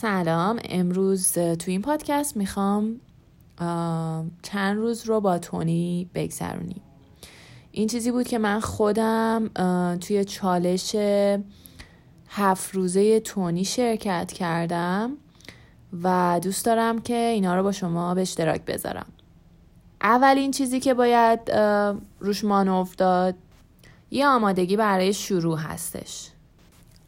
سلام. امروز تو این پادکست می‌خوام چند روز رو با تونی بگذرونیم. این چیزی بود که من خودم توی چالش هفت روزه تونی شرکت کردم و دوست دارم که اینا رو با شما به اشتراک بذارم. اولین چیزی که باید روش مانو داد یه آمادگی برای شروع هستش.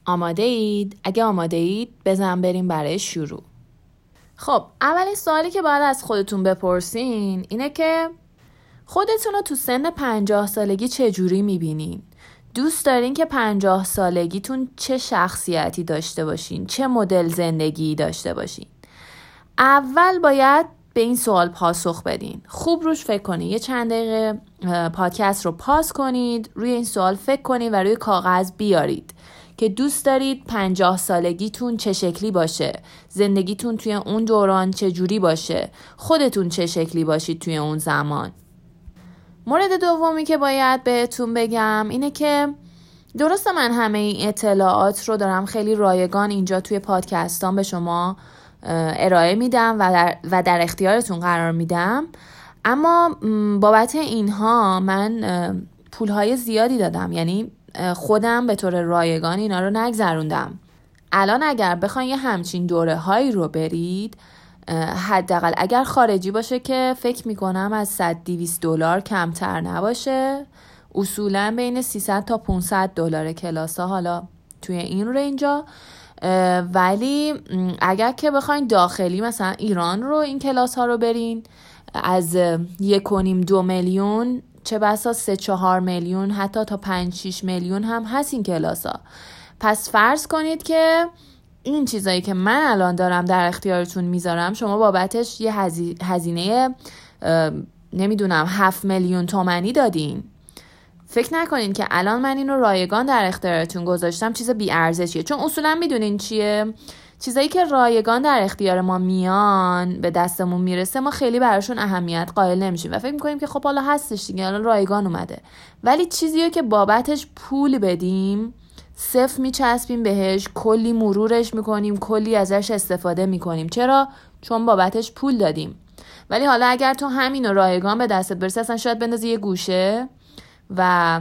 آماده اید؟ اگه آماده اید بزن بریم برای شروع خب اولین سوالی که باید از خودتون بپرسین اینه که خودتون رو تو سن پنجاه سالگی چجوری می‌بینین؟ دوست دارین که پنجاه سالگیتون چه شخصیتی داشته باشین؟ چه مدل زندگی داشته باشین؟ اول باید به این سوال پاسخ بدین خوب روش فکر کنید یه چند دقیقه پادکست رو پاس کنید روی این سوال فکر کنید و روی کاغذ بیارید که دوست دارید پنجاه سالگیتون چه شکلی باشه زندگیتون توی اون دوران چه جوری باشه خودتون چه شکلی باشید توی اون زمان. مورد دومی که باید بهتون بگم اینه که درست من همه این اطلاعات رو دارم خیلی رایگان اینجا توی پادکستان به شما ارائه میدم و در, و در اختیارتون قرار میدم. اما بابت اینها من پولهای زیادی دادم. یعنی خودم به طور رایگان اینا رو نگذروندم. الان اگر بخواین یه همچین دوره هایی رو برید حداقل اگر خارجی باشه که فکر می‌کنم از 100 200 دلار کمتر نباشه. اصولا بین 300 تا 500 دلار کلاس ها حالا توی این رنجا ولی اگر که بخواین داخلی مثلا ایران رو این کلاس ها رو برین از یک و دو میلیون چه بسا سه چهار میلیون حتی تا پنج شیش میلیون هم هست این کلاس ها پس فرض کنید که این چیزایی که من الان دارم در اختیارتون می‌ذارم شما بابتش یه هزینه نمی‌دونم هفت میلیون تومنی دادین. فکر نکنین که الان من اینو رایگان در اختیارتون گذاشتم چیز بی ارزشیه چون اصولا می‌دونین چیه؟ چیزایی که رایگان در اختیار ما میان به دستمون می‌رسه ما خیلی براشون اهمیت قائل نمیشیم و فکر می‌کنیم که خب حالا هستش دیگه الان رایگان اومده. ولی چیزی که بابتش پول بدیم صف میچسبیم بهش کلی مرورش می‌کنیم کلی ازش استفاده می‌کنیم. چرا؟ چون بابتش پول دادیم. ولی حالا اگر تو همین رایگان به دستت برسه اصلا شاید بندازی یه گوشه و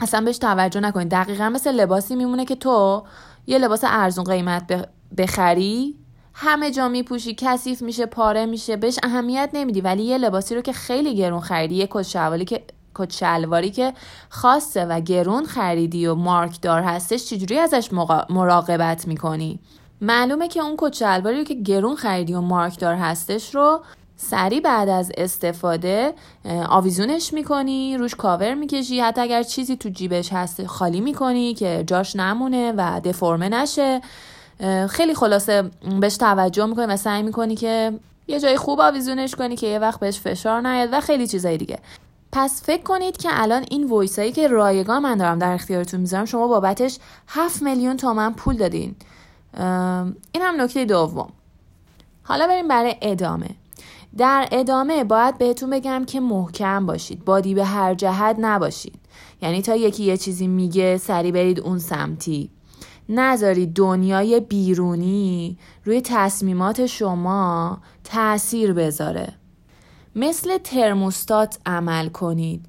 اصلا بهش توجه نکنید دقیقا مثل لباسی میمونه که تو یه لباس ارزون قیمت بخری؟ همه جا میپوشی کثیف میشه پاره میشه بهش اهمیت نمیدی. ولی یه لباسی رو که خیلی گرون خریدی یه کت که کت شلواری که خاصه و گرون خریدی و مارک دار هستش چجوری ازش مراقبت می‌کنی؟ معلومه که اون کت شلواری رو که گرون خریدی و مارک دار هستش رو سریع بعد از استفاده آویزونش می‌کنی روش کاور می‌کشی. حتی اگر چیزی تو جیبش هست خالی می‌کنی که جاش نمونه و دفرمه نشه. خیلی خلاصه بهش توجه می‌کنی و سعی می‌کنی که یه جای خوب آویزونش کنی که یه وقت بهش فشار نیاد و خیلی چیزای دیگه. پس فکر کنید که الان این وایسایی که رایگان من دارم در اختیارتون می‌ذارم شما بابتش 7 میلیون تومن پول دادین. این هم نکته دوم. حالا بریم برای ادامه. در ادامه باید بهتون بگم که محکم باشید. بادی به هر جهت نباشید. یعنی تا یکی یه چیزی میگه سری برید اون سمتی. نذارید دنیای بیرونی روی تصمیمات شما تاثیر بذاره. مثل ترموستات عمل کنید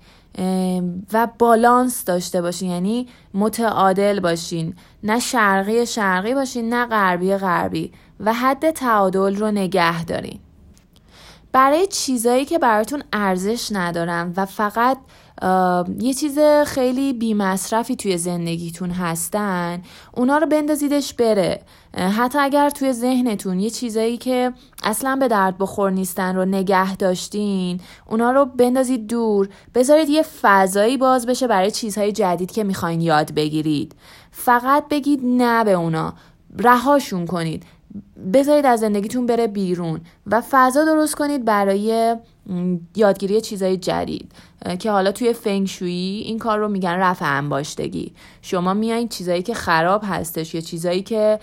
و بالانس داشته باشین یعنی متعادل باشین. نه شرقی شرقی باشین نه غربی غربی و حد تعادل رو نگه دارین. برای چیزایی که براتون ارزش ندارن و فقط یه چیز خیلی بی مصرفی توی زندگیتون هستن. اونا رو بندازیدش بره. حتی اگر توی ذهنتون یه چیزایی که اصلا به درد بخور نیستن رو نگه داشتین اونا رو بندازید دور. بذارید یه فضایی باز بشه برای چیزهای جدید که می‌خواین یاد بگیرید. فقط بگید نه به اونا. رهاشون کنید. بذارید از زندگیتون بره بیرون و فضا درست کنید برای یادگیری چیزای جدید. که حالا توی فنگشویی این کار رو میگن رفع انباشتگی. شما میایین چیزایی که خراب هستش یا چیزایی که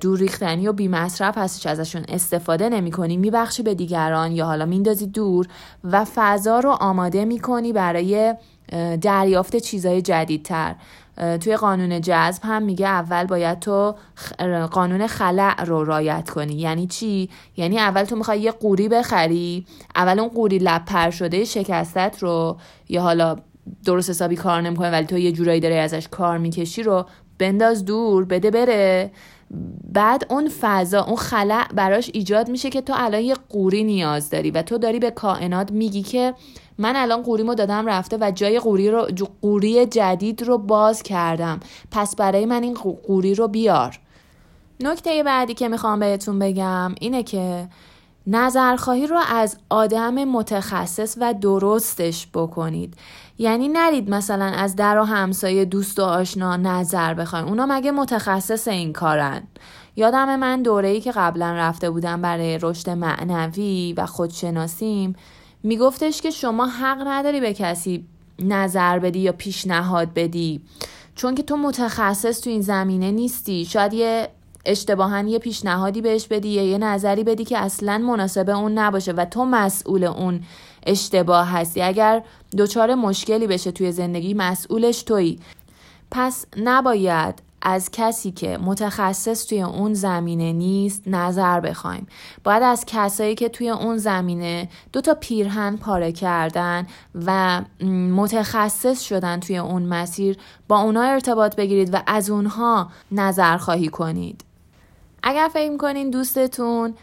دور ریختنی و بی مصرف هستش ازشون استفاده نمی‌کنی میبخشی به دیگران یا حالا میندازی دور و فضا رو آماده می‌کنی برای دریافت چیزای جدیدتر. توی قانون جذب هم میگه اول باید تو قانون خلع رو رایت کنی. یعنی چی؟ یعنی اول تو می‌خوای یه قوری بخری اول اون قوری لپر شده شکستت رو یا حالا درست حسابی کار نمی‌کنه ولی تو یه جورایی داری ازش کار می‌کشی رو بنداز دور بده بره. بعد اون فضا اون خلع براش ایجاد میشه که تو الان یه قوری نیاز داری و تو داری به کائنات میگی که من الان قوریمو دادم رفته و جای قوری رو قوری جدید رو باز کردم. پس برای من این قوری رو بیار. نکته بعدی که می‌خوام بهتون بگم اینه که نظرخواهی رو از آدم متخصص و درستش بکنید. یعنی نرید مثلا از در و همسایه دوست و آشنا نظر بخواین اونا مگه متخصص این کارن؟ یادم من دوره ای که قبلا رفته بودم برای رشد معنوی و خودشناسیم میگفتش که شما حق نداری به کسی نظر بدی یا پیشنهاد بدی. چون که تو متخصص تو این زمینه نیستی. شاید یه اشتباها یه پیشنهادی بهش بدی یا یه نظری بدی که اصلا مناسب اون نباشه و تو مسئول اون اشتباه هستی. اگر دچار مشکلی بشه توی زندگی مسئولش تویی. پس نباید از کسی که متخصص توی اون زمینه نیست نظر بخوایم. باید از کسایی که توی اون زمینه دو تا پیرهن پاره کردن و متخصص شدن توی اون مسیر با اونا ارتباط بگیرید و از اونها نظر خواهی کنید. اگر فکر کنین دوستتون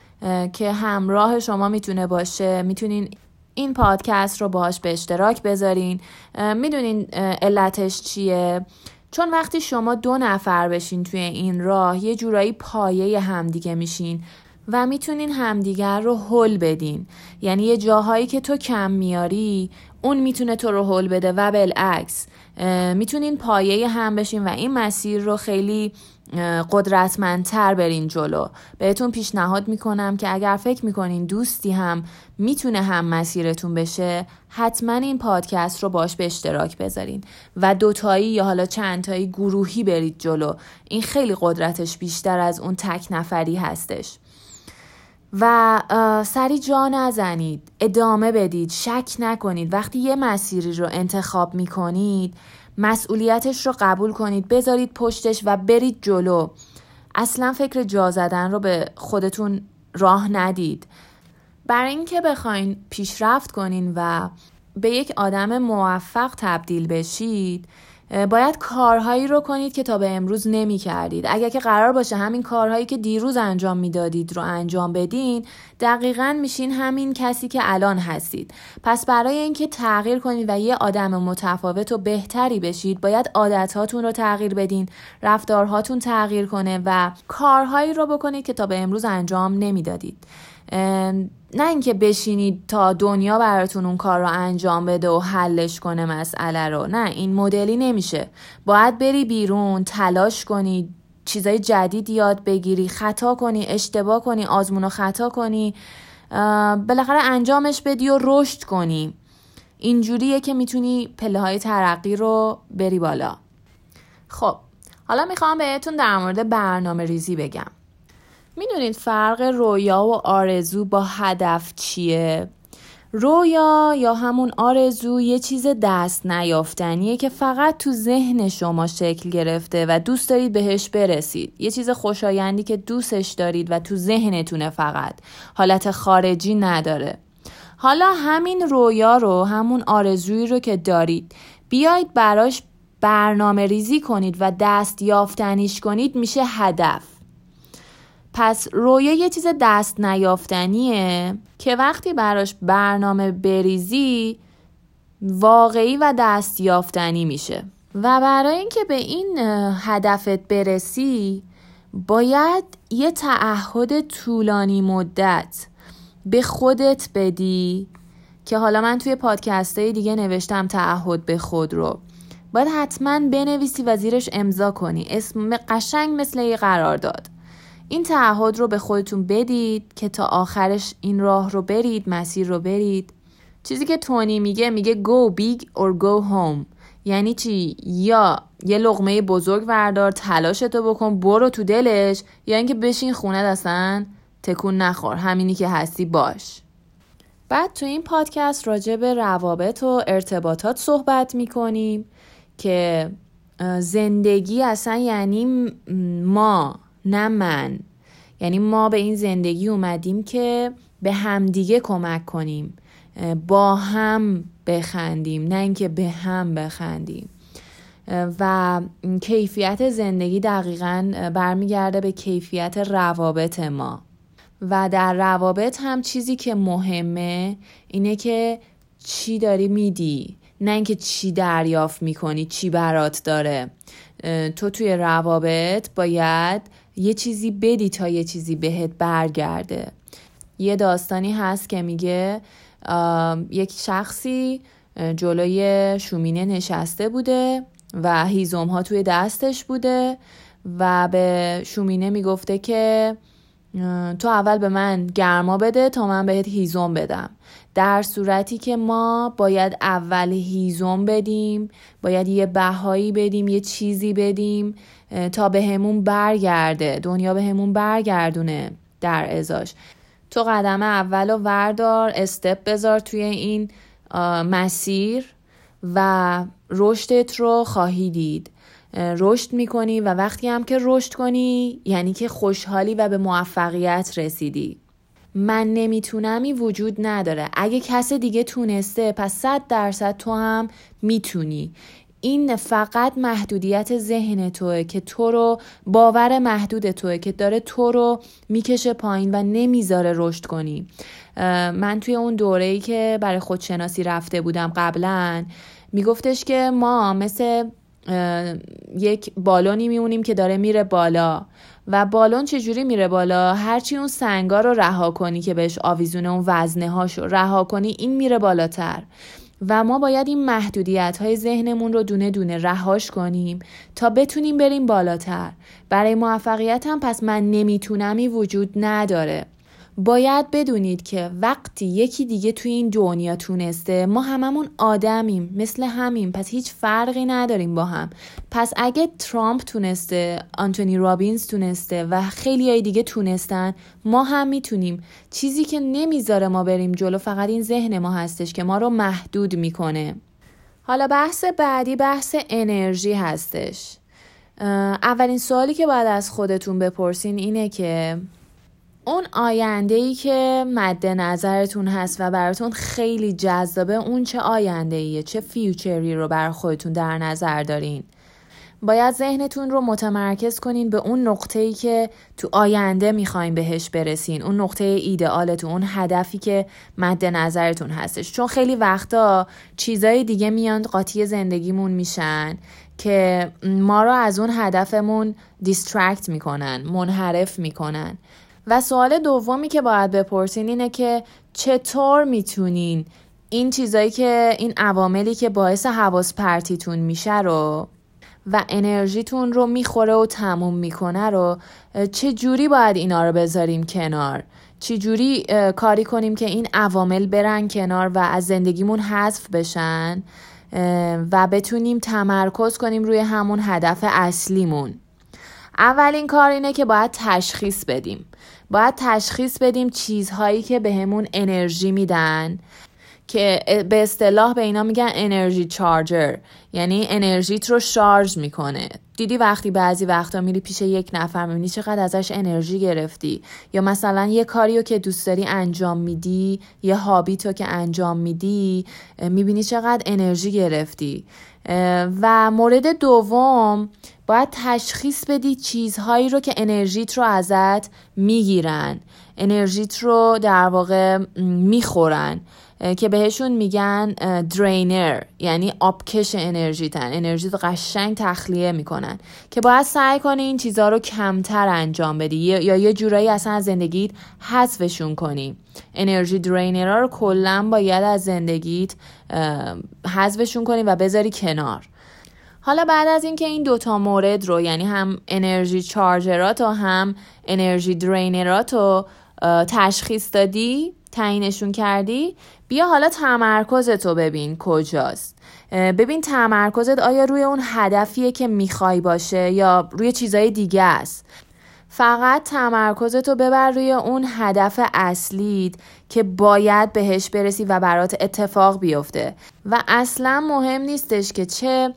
که همراه شما می‌تونه باشه می‌تونین این پادکست رو باهاش به اشتراک بذارین. می‌دونین علتش چیه. چون وقتی شما دو نفر بشین توی این راه یه جورایی پایه همدیگه میشین. و می‌تونین همدیگر رو حل بدین. یعنی یه جاهایی که تو کم میاری اون می‌تونه تو رو حل بده. و بالعکس می‌تونین پایه هم بشین و این مسیر رو خیلی قدرتمندتر برین جلو. بهتون پیشنهاد می‌کنم که اگر فکر می‌کنین دوستی هم می‌تونه هم مسیرتون بشه حتما این پادکست رو باش به اشتراک بذارین. و دوتایی یا حالا چندتایی گروهی برید جلو. این خیلی قدرتش بیشتر از اون تک نفری هستش. و سری جا نزنید. ادامه بدید. شک نکنید. وقتی یه مسیری رو انتخاب می‌کنید مسئولیتش رو قبول کنید. بذارید پشتش و برید جلو. اصلا فکر جا زدن رو به خودتون راه ندید. برای اینکه بخواین پیشرفت کنین و به یک آدم موفق تبدیل بشید باید کارهایی رو کنید که تا به امروز نمی کردید. اگر که قرار باشه همین کارهایی که دیروز انجام می‌دادید رو انجام بدین دقیقا میشین همین کسی که الان هستید. پس برای اینکه تغییر کنید و یه آدم متفاوت و بهتری بشید باید عادتهاتون رو تغییر بدین رفتارهاتون تغییر کنه و کارهایی رو بکنید که تا به امروز انجام نمی‌دادید. نه اینکه بشینید تا دنیا براتون اون کار رو انجام بده و حلش کنه مسئله رو. نه این مدلی نمیشه. باید بری بیرون تلاش کنی چیزای جدید یاد بگیری خطا کنی اشتباه کنی آزمون و خطا کنی بالاخره انجامش بدی و رشد کنی. اینجوریه که می‌تونی پله های ترقی رو بری بالا. خب حالا می‌خوام بهتون در مورد برنامه ریزی بگم. می‌دونید فرق رویا و آرزو با هدف چیه؟ رویا یا همون آرزو یه چیز دست نیافتنیه که فقط تو ذهن شما شکل گرفته و دوست دارید بهش برسید. یه چیز خوشایندی که دوستش دارید و تو ذهنتونه فقط. حالت خارجی نداره. حالا همین رویا رو همون آرزویی رو که دارید بیاید براش برنامه ریزی کنید و دست یافتنیش کنید میشه هدف. پس رویا یه چیز دست نیافتنیه که وقتی براش برنامه بریزی واقعی و دست یافتنی میشه. و برای اینکه به این هدفت برسی باید یه تعهد طولانی مدت به خودت بدی که حالا من توی پادکست های دیگه نوشتم تعهد به خود رو. باید حتما بنویسی و زیرش امضا کنی. اسم قشنگ مثل یه قرار داد این تعهد رو به خودتون بدید که تا آخرش این راه رو برید مسیر رو برید. چیزی که تونی میگه میگه go big or go home. یعنی چی؟ یا یه لغمه بزرگ وردار تلاشتو بکن برو تو دلش. یا اینکه بشین خونه دستن تکون نخور. همینی که هستی باش. بعد تو این پادکست راجع به روابط و ارتباطات صحبت می‌کنیم که زندگی اصلا یعنی ما. نه من. یعنی ما به این زندگی اومدیم که به همدیگه کمک کنیم. با هم بخندیم نه اینکه به هم بخندیم. و کیفیت زندگی دقیقا برمیگرده به کیفیت روابط ما. و در روابط هم چیزی که مهمه اینه که چی داری میدی. نه اینکه چی دریافت می‌کنی چی برات داره. تو توی روابط باید یه چیزی بدی تا یه چیزی بهت برگرده. یه داستانی هست که میگه یک شخصی جلوی شومینه نشسته بوده و هیزم ها توی دستش بوده و به شومینه می‌گفته که تو اول به من گرما بده تا من بهت هیزم بدم. در صورتی که ما باید اول هیزم بدیم باید یه بهایی بدیم یه چیزی بدیم تا به همون برگرده. دنیا به همون برگردونه در ازاش. تو قدم اول و وردار استپ بذار توی این مسیر و رشدت رو خواهی دید. رشد می‌کنی و وقتی هم که رشد کنی یعنی که خوشحالی و به موفقیت رسیدی. من نمیتونمی وجود نداره. اگه کس دیگه تونسته پس صد درصد تو هم می‌تونی. این فقط محدودیت ذهن توه که تو رو باور محدود توه که داره تو رو می‌کشه پایین و نمی‌ذاره رشد کنی. من توی اون دوره ای که برای خودشناسی رفته بودم قبلا میگفتش که ما مثل یک بالونی میمونیم که داره میره بالا. و بالون چجوری میره بالا؟ هرچی اون سنگا رو رها کنی که بهش آویزونه اون وزنه هاشو رها کنی این میره بالاتر. و ما باید این محدودیت های ذهنمون رو دونه دونه رهاش کنیم تا بتونیم بریم بالاتر. برای موفقیت هم پس من نمیتونمی وجود نداره. باید بدونید که وقتی یکی دیگه توی این دنیا تونسته ما هممون آدمیم مثل همیم. پس هیچ فرقی نداریم با هم. پس اگه ترامپ تونسته آنتونی رابینز تونسته و خیلی های دیگه تونستن ما هم می‌تونیم. چیزی که نمی‌ذاره ما بریم جلو فقط این ذهن ما هستش که ما رو محدود می‌کنه. حالا بحث بعدی بحث انرژی هستش. اولین سوالی که باید از خودتون بپرسین اینه که اون آینده ای که مد نظرتون هست و براتون خیلی جذابه اون چه آینده ایه چه فیوچری رو بر خودتون در نظر دارین؟ باید ذهنتون رو متمرکز کنین به اون نقطه ای که تو آینده می‌خواین بهش برسین اون نقطه ایدئالتون اون هدفی که مد نظرتون هستش. چون خیلی وقتا چیزای دیگه میان قاطی زندگیمون میشن که ما رو از اون هدفمون distract می‌کنن منحرف می‌کنن. و سوال دومی که باید بپرسین اینه که چطور می‌تونین این چیزایی که این عواملی که باعث حواس پرتیتون میشه رو و انرژیتون رو می‌خوره و تموم می‌کنه رو چه جوری باید اینا رو بذاریم کنار؟ چه جوری کاری کنیم که این عوامل برن کنار و از زندگیمون حذف بشن و بتونیم تمرکز کنیم روی همون هدف اصلیمون؟ اولین کار اینه که باید تشخیص بدیم. باید تشخیص بدیم چیزهایی که بهمون به انرژی میدن که به اصطلاح به اینا میگن انرژی چارجر یعنی انرژیت رو شارژ می‌کنه. دیدی وقتی بعضی وقتا میری پیش یک نفر می‌بینی چقدر ازش انرژی گرفتی؟ یا مثلا یه کاریو که دوست داری انجام میدی یه هابی تو که انجام میدی می‌بینی چقدر انرژی گرفتی. و مورد دوم باید تشخیص بدی چیزهایی رو که انرژیت رو ازت می‌گیرن. انرژیت رو در واقع می‌خورن که بهشون میگن درینر یعنی آبکش انرژیتن. انرژیت قشنگ تخلیه می‌کنن که باید سعی کنی این چیزها رو کمتر انجام بدی. یا یه جورایی اصلا از زندگیت حذفشون کنی. انرژی درینر رو کلا باید از زندگیت حذفشون کنی و بذاری کنار. حالا بعد از اینکه این دوتا مورد رو یعنی هم انرژی چارجرات و هم انرژی درینرات رو تشخیص دادی تعیینشون کردی بیا حالا تمرکزت رو ببین کجاست. ببین تمرکزت آیا روی اون هدفیه که می‌خوای باشه یا روی چیزای دیگه است. فقط تمرکزتو ببر روی اون هدف اصلیت که باید بهش برسی و برات اتفاق بیفته. و اصلا مهم نیستش که چه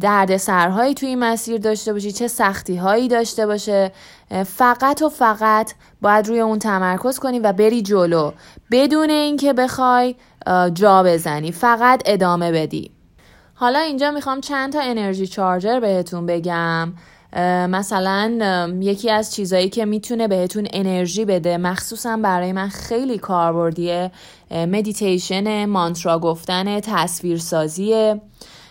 درد سرهایی توی این مسیر داشته باشی چه سختی هایی داشته باشه. فقط و فقط باید روی اون تمرکز کنی و بری جلو. بدون اینکه بخوای جا بزنی فقط ادامه بدی. حالا اینجا می‌خوام چند تا انرژی چارجر بهتون بگم. مثلا یکی از چیزایی که می‌تونه بهتون انرژی بده مخصوصا برای من خیلی کاربردیه مدیتیشن مانترا گفتن تصویرسازیه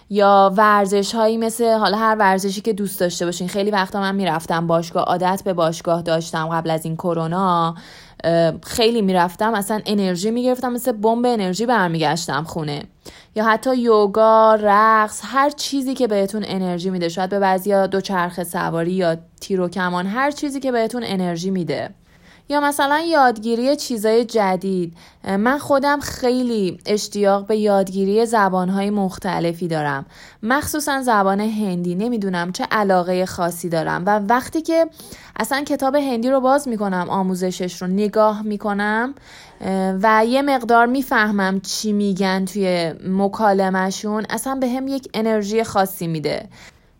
یا ورزش هایی مثل حالا هر ورزشی که دوست داشته باشین. خیلی وقتا من می‌رفتم باشگاه عادت به باشگاه داشتم قبل از این کرونا. خیلی می‌رفتم اصلا انرژی می‌گرفتم مثل بمب انرژی برمیگشتم خونه. یا حتی یوگا رقص هر چیزی که بهتون انرژی میده شاید به بعضیا دوچرخه سواری یا تیر و کمان هر چیزی که بهتون انرژی میده. یا مثلا یادگیری چیزای جدید. من خودم خیلی اشتیاق به یادگیری زبانهای مختلفی دارم. مخصوصا زبان هندی. نمی‌دونم چه علاقه خاصی دارم. و وقتی که اصلا کتاب هندی رو باز می‌کنم آموزشش رو نگاه می‌کنم و یه مقدار می‌فهمم چی میگن توی مکالمهشون اصلا به هم یک انرژی خاصی میده.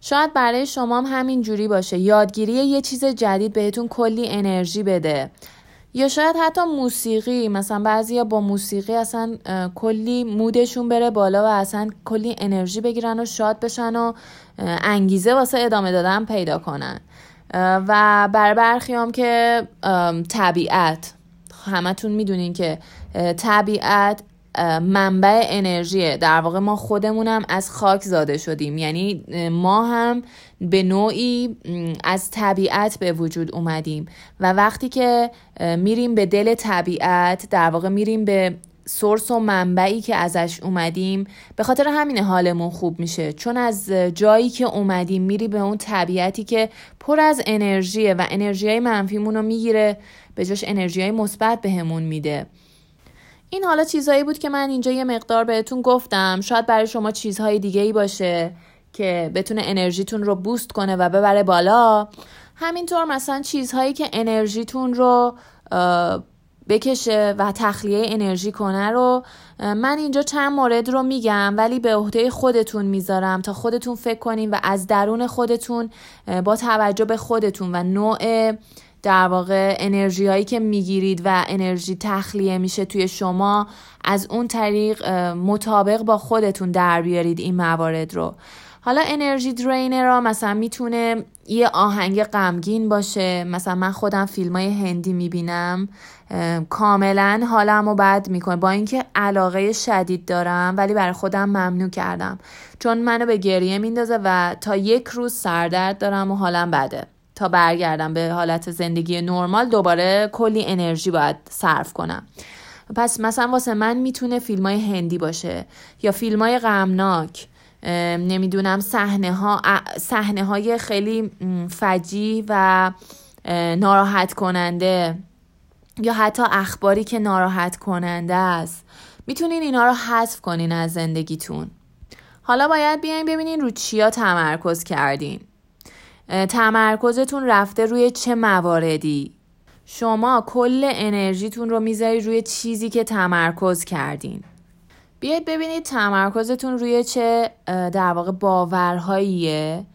شاید برای شما هم همین جوری باشه. یادگیری یه چیز جدید بهتون کلی انرژی بده. یا شاید حتی موسیقی مثلا بعضیا با موسیقی اصلا کلی مودشون بره بالا و اصلا کلی انرژی بگیرن و شاد بشن و انگیزه واسه ادامه دادن پیدا کنن. و بر برخی هم که طبیعت. همتون می‌دونین که طبیعت منبع انرژیه در واقع ما خودمونم از خاک زاده شدیم. یعنی ما هم به نوعی از طبیعت به وجود اومدیم. و وقتی که میریم به دل طبیعت در واقع میریم به سورس و منبعی که ازش اومدیم به خاطر همین حالمون خوب میشه. چون از جایی که اومدیم میری به اون طبیعتی که پر از انرژیه و انرژی های منفیمون رو می‌گیره به جاش انرژی های مثبت بهمون میده. این حالا چیزهایی بود که من اینجا یه مقدار بهتون گفتم. شاید برای شما چیزهای دیگه ای باشه که بتونه انرژیتون رو بوست کنه و ببره بالا. همینطور مثلا چیزهایی که انرژیتون رو بکشه و تخلیه انرژی کنه رو من اینجا چند مورد رو میگم ولی به عهده خودتون می‌ذارم تا خودتون فکر کنین و از درون خودتون با توجه به خودتون و نوع در واقع انرژی هایی که می‌گیرید و انرژی تخلیه میشه توی شما از اون طریق مطابق با خودتون در بیارید این موارد رو. حالا انرژی درینر را مثلا می‌تونه یه آهنگ غمگین باشه. مثلا من خودم فیلم های هندی می‌بینم کاملا حالم رو بد می‌کنه. با اینکه علاقه شدید دارم ولی برای خودم ممنوع کردم. چون منو به گریه میندازه و تا یک روز سردرد دارم و حالم بده. تا برگردم به حالت زندگی نرمال دوباره کلی انرژی باید صرف کنم. پس مثلا واسه من می‌تونه فیلم های هندی باشه یا فیلم های غمناک نمی‌دونم صحنه ها صحنه های خیلی فجی و ناراحت کننده یا حتی اخباری که ناراحت کننده است. می‌تونین اینا رو حذف کنین از زندگیتون. حالا باید بیاین ببینین رو چیا تمرکز کردین. تمرکزتون رفته روی چه مواردی؟ شما کل انرژیتون رو می‌ذارید روی چیزی که تمرکز کردین. بیاید ببینید تمرکزتون روی چه در واقع باورهاییه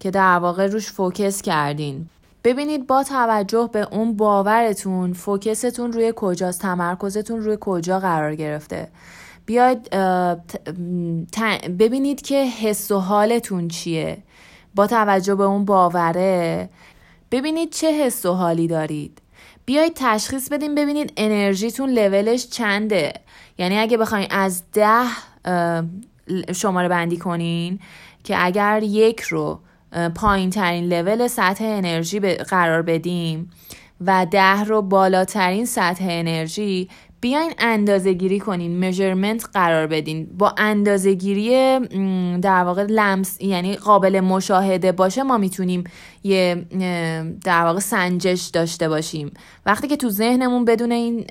که در واقع روش فوکس کردین. ببینید با توجه به اون باورتون فوکستون روی کجاست تمرکزتون روی کجا قرار گرفته. بیاید ببینید که حس و حالتون چیه. با توجه به اون باوره. ببینید چه حس و حالی دارید. بیایید تشخیص بدین ببینید انرژیتون لولش چنده. یعنی اگه بخواین از ده شماره بندی کنین که اگر یک رو پایین ترین لول سطح انرژی قرار بدیم و ده رو بالاترین سطح انرژی بیاین اندازه گیری کنین مجرمنت قرار بدین. با اندازه گیری در واقع لمس یعنی قابل مشاهده باشه ما می‌تونیم یه در واقع سنجش داشته باشیم. وقتی که تو ذهنمون بدون این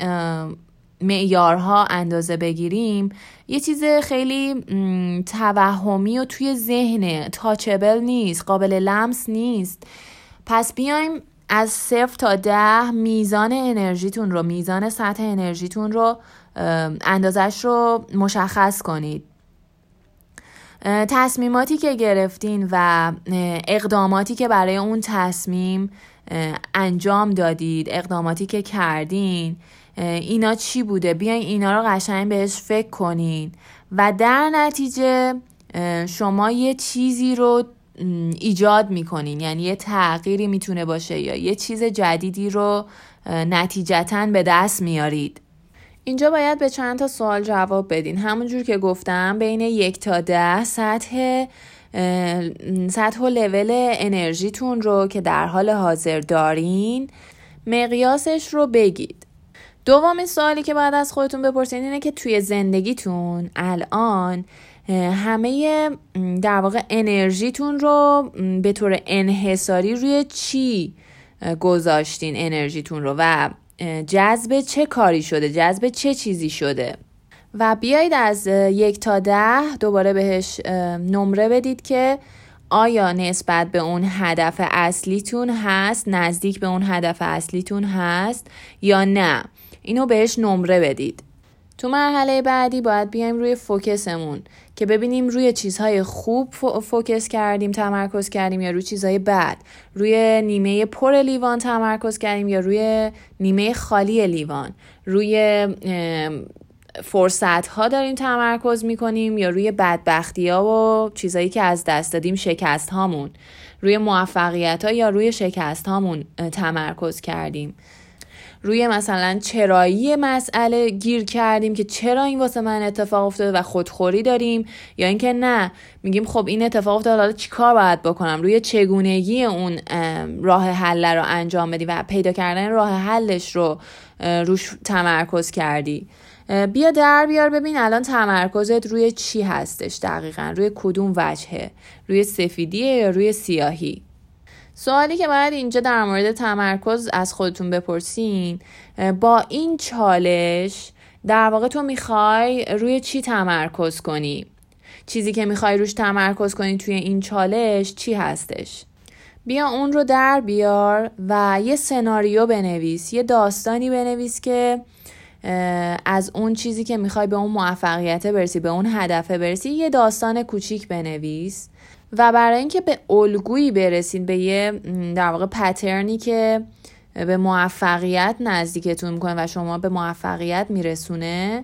معیارها اندازه بگیریم یه چیز خیلی توهمی و توی ذهن تاچبل نیست قابل لمس نیست. پس بیایم از صفر تا ده میزان انرژیتون رو میزان سطح انرژیتون رو اندازش رو مشخص کنید. تصمیماتی که گرفتین و اقداماتی که برای اون تصمیم انجام دادید اقداماتی که کردین اینا چی بوده؟ بیاین اینا رو قشنگ بهش فکر کنین. و در نتیجه شما یه چیزی رو ایجاد می‌کنین. یعنی یه تغییری می‌تونه باشه یا یه چیز جدیدی رو نتیجتا به دست میارید. اینجا باید به چند تا سوال جواب بدین. همونجور که گفتم بین یک تا ده سطح سطح و لول انرژیتون رو که در حال حاضر دارین مقیاسش رو بگید. دومین سوالی که باید از خودتون بپرسین اینه که توی زندگیتون الان همه در واقع انرژیتون رو به طور انحصاری روی چی گذاشتین انرژیتون رو؟ و جذب چه کاری شده؟ جذب چه چیزی شده؟ و بیایید از یک تا ده دوباره بهش نمره بدید که آیا نسبت به اون هدف اصلیتون هست؟ نزدیک به اون هدف اصلیتون هست یا نه؟ اینو بهش نمره بدید. تو مرحله بعدی باید بیایم روی فوکسمون. که ببینیم روی چیزهای خوب فوکس کردیم تمرکز کردیم یا روی چیزهای بد. روی نیمه پر لیوان تمرکز کردیم یا روی نیمه خالی لیوان. روی فرصت ها داریم تمرکز می‌کنیم یا روی بدبختی ها و چیزهایی که از دست دادیم شکست هامون روی موفقیت ها یا روی شکست هامون تمرکز کردیم. روی مثلا چرایی مسئله گیر کردیم که چرا این واسه من اتفاق افتاده و خودخوری داریم یا اینکه نه میگیم خب این اتفاق افتاده حالا چیکار باید بکنم؟ روی چگونگی اون راه حل رو انجام بدی و پیدا کردن راه حلش رو روش تمرکز کردی. بیا در بیار ببین الان تمرکزت روی چی هستش دقیقا؟ روی کدوم وجهه؟ روی سفیدیه یا روی سیاهی؟ سوالی که باید اینجا در مورد تمرکز از خودتون بپرسین با این چالش در واقع تو می‌خوای روی چی تمرکز کنی؟ چیزی که می‌خوای روش تمرکز کنی توی این چالش چی هستش؟ بیا اون رو در بیار و یه سناریو بنویس یه داستانی بنویس که از اون چیزی که می‌خوای به اون موفقیت برسی به اون هدفه برسی یه داستان کوچیک بنویس و برای اینکه به الگویی برسید به یه در واقع پترنی که به موفقیت نزدیکتون می‌کنه و شما به موفقیت میرسونه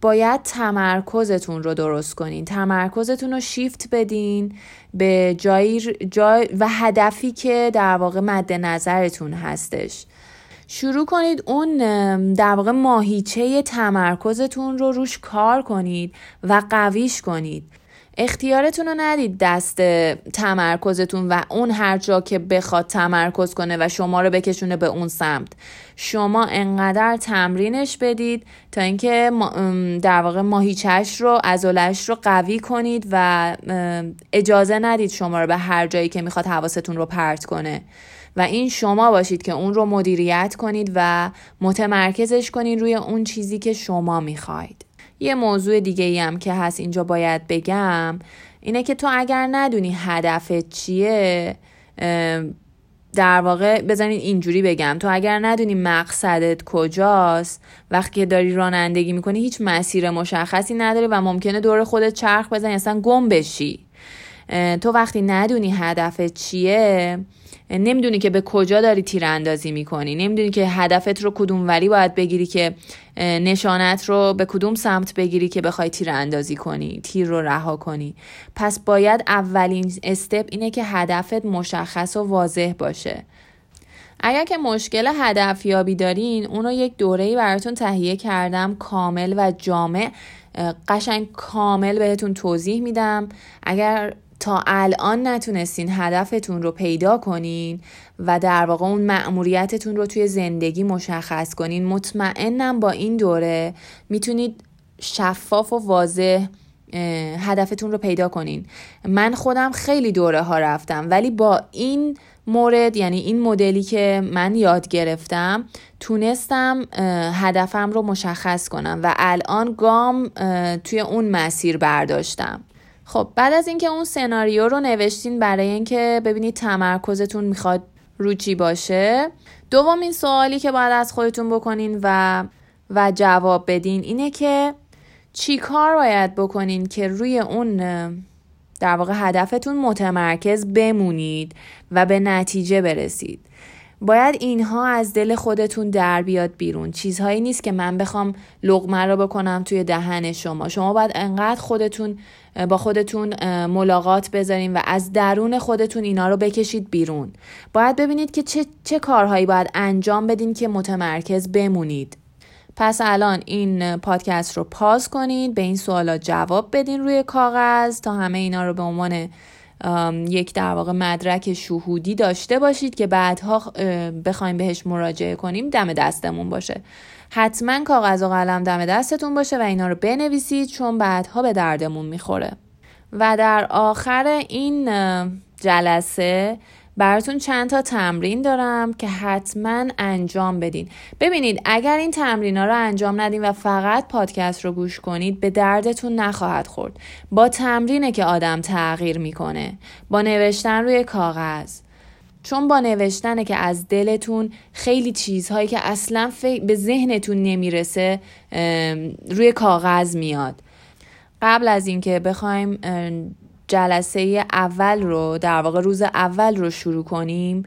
باید تمرکزتون رو درست کنین. تمرکزتون رو شیفت بدین به جایی جای و هدفی که در واقع مد نظرتون هستش. شروع کنید اون در واقع ماهیچه تمرکزتون رو روش کار کنید و قویش کنید. اختیارتون رو ندید دست تمرکزتون و اون هر جا که بخواد تمرکز کنه و شما رو بکشونه به اون سمت. شما انقدر تمرینش بدید تا اینکه در واقع ماهیچش رو ازولش رو قوی کنید و اجازه ندید شما رو به هر جایی که می‌خواد حواستون رو پرت کنه. و این شما باشید که اون رو مدیریت کنید و متمرکزش کنید روی اون چیزی که شما می‌خواید. یه موضوع دیگه ای هم که هست اینجا باید بگم اینه که تو اگر ندونی هدفت چیه در واقع بزنین اینجوری بگم. تو اگر ندونی مقصدت کجاست وقتی که داری رانندگی می‌کنی هیچ مسیر مشخصی نداری و ممکنه دور خودت چرخ بزنی اصلا گم بشی. تو وقتی ندونی هدفت چیه نمی‌دونی که به کجا داری تیر اندازی می‌کنی. نمی‌دونی که هدفت رو کدوم وری باید بگیری که نشانت رو به کدوم سمت بگیری که بخوای تیر اندازی کنی تیر رو رها کنی. پس باید اولین استپ اینه که هدفت مشخص و واضح باشه. اگر که مشکل هدفیابی دارین اون رو یک دوره‌ای براتون تهیه کردم کامل و جامع. قشنگ کامل بهتون توضیح میدم. اگر تا الان نتونستین هدفتون رو پیدا کنین و در واقع اون مأموریتتون رو توی زندگی مشخص کنین. مطمئنم با این دوره می‌تونید شفاف و واضح هدفتون رو پیدا کنین. من خودم خیلی دوره ها رفتم ولی با این مورد یعنی این مدلی که من یاد گرفتم تونستم هدفم رو مشخص کنم و الان گام توی اون مسیر برداشتم. خب بعد از اینکه اون سناریو رو نوشتین برای اینکه ببینید تمرکزتون می‌خواد روچی باشه دومین سوالی که باید از خودتون بکنین و و جواب بدین اینه که چی کار باید بکنین که روی اون در واقع هدفتون متمرکز بمونید و به نتیجه برسید. باید اینها از دل خودتون در بیاد بیرون. چیزهایی نیست که من بخوام لغمه رو بکنم توی دهن شما. شما باید انقدر خودتون با خودتون ملاقات بذارین و از درون خودتون اینا رو بکشید بیرون. باید ببینید که چه, چه کارهایی باید انجام بدین که متمرکز بمونید. پس الان این پادکست رو پاز کنید به این سوالات جواب بدین روی کاغذ تا همه اینا رو به عنوان یک در واقع مدرک شهودی داشته باشید که بعدها بخوایم بهش مراجعه کنیم دم دستمون باشه. حتما کاغذ و قلم دم دستتون باشه و اینا رو بنویسید چون بعدها به دردمون می‌خوره. و در آخر این جلسه براتون چند تا تمرین دارم که حتما انجام بدین. ببینید اگر این تمرین ها رو انجام ندین و فقط پادکست رو گوش کنید به دردتون نخواهد خورد. با تمرینه که آدم تغییر می‌کنه. با نوشتن روی کاغذ. چون با نوشتنه که از دلتون خیلی چیزهایی که اصلا به ذهنتون نمی‌رسه روی کاغذ میاد. قبل از اینکه بخوایم جلسه اول رو در واقع روز اول رو شروع کنیم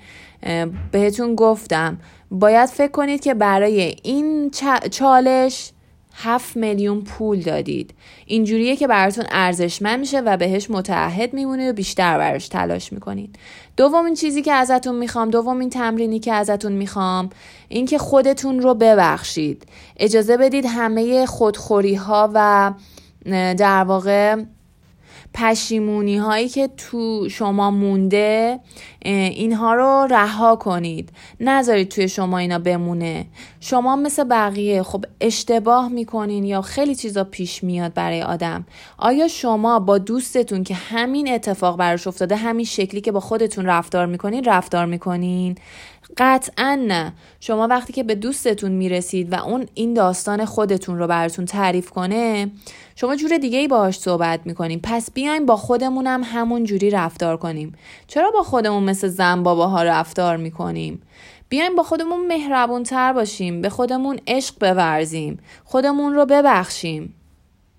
بهتون گفتم باید فکر کنید که برای این چالش 7 میلیون پول دادید. اینجوریه که براتون ارزشمند میشه و بهش متعهد میمونید و بیشتر براش تلاش می‌کنید. دومین چیزی که ازتون می‌خوام دومین تمرینی که ازتون می‌خوام این که خودتون رو ببخشید. اجازه بدید همه خودخوری ها و در واقع پشیمونی هایی که تو شما مونده اینها رو رها کنید. نذارید توی شما اینا بمونه. شما مثل بقیه خب اشتباه می‌کنین یا خیلی چیزا پیش میاد برای آدم. آیا شما با دوستتون که همین اتفاق براش افتاده همین شکلی که با خودتون رفتار می‌کنین رفتار می‌کنین؟ قطعا نه. شما وقتی که به دوستتون می‌رسید و اون این داستان خودتون رو براتون تعریف کنه شما جور دیگه ای باهاش صحبت می‌کنیم. پس بیایم با خودمونم همون جوری رفتار کنیم. چرا با خودمون مثل زن باباها رفتار می‌کنیم؟ بیایم با خودمون مهربون تر باشیم. به خودمون عشق بورزیم. خودمون رو ببخشیم.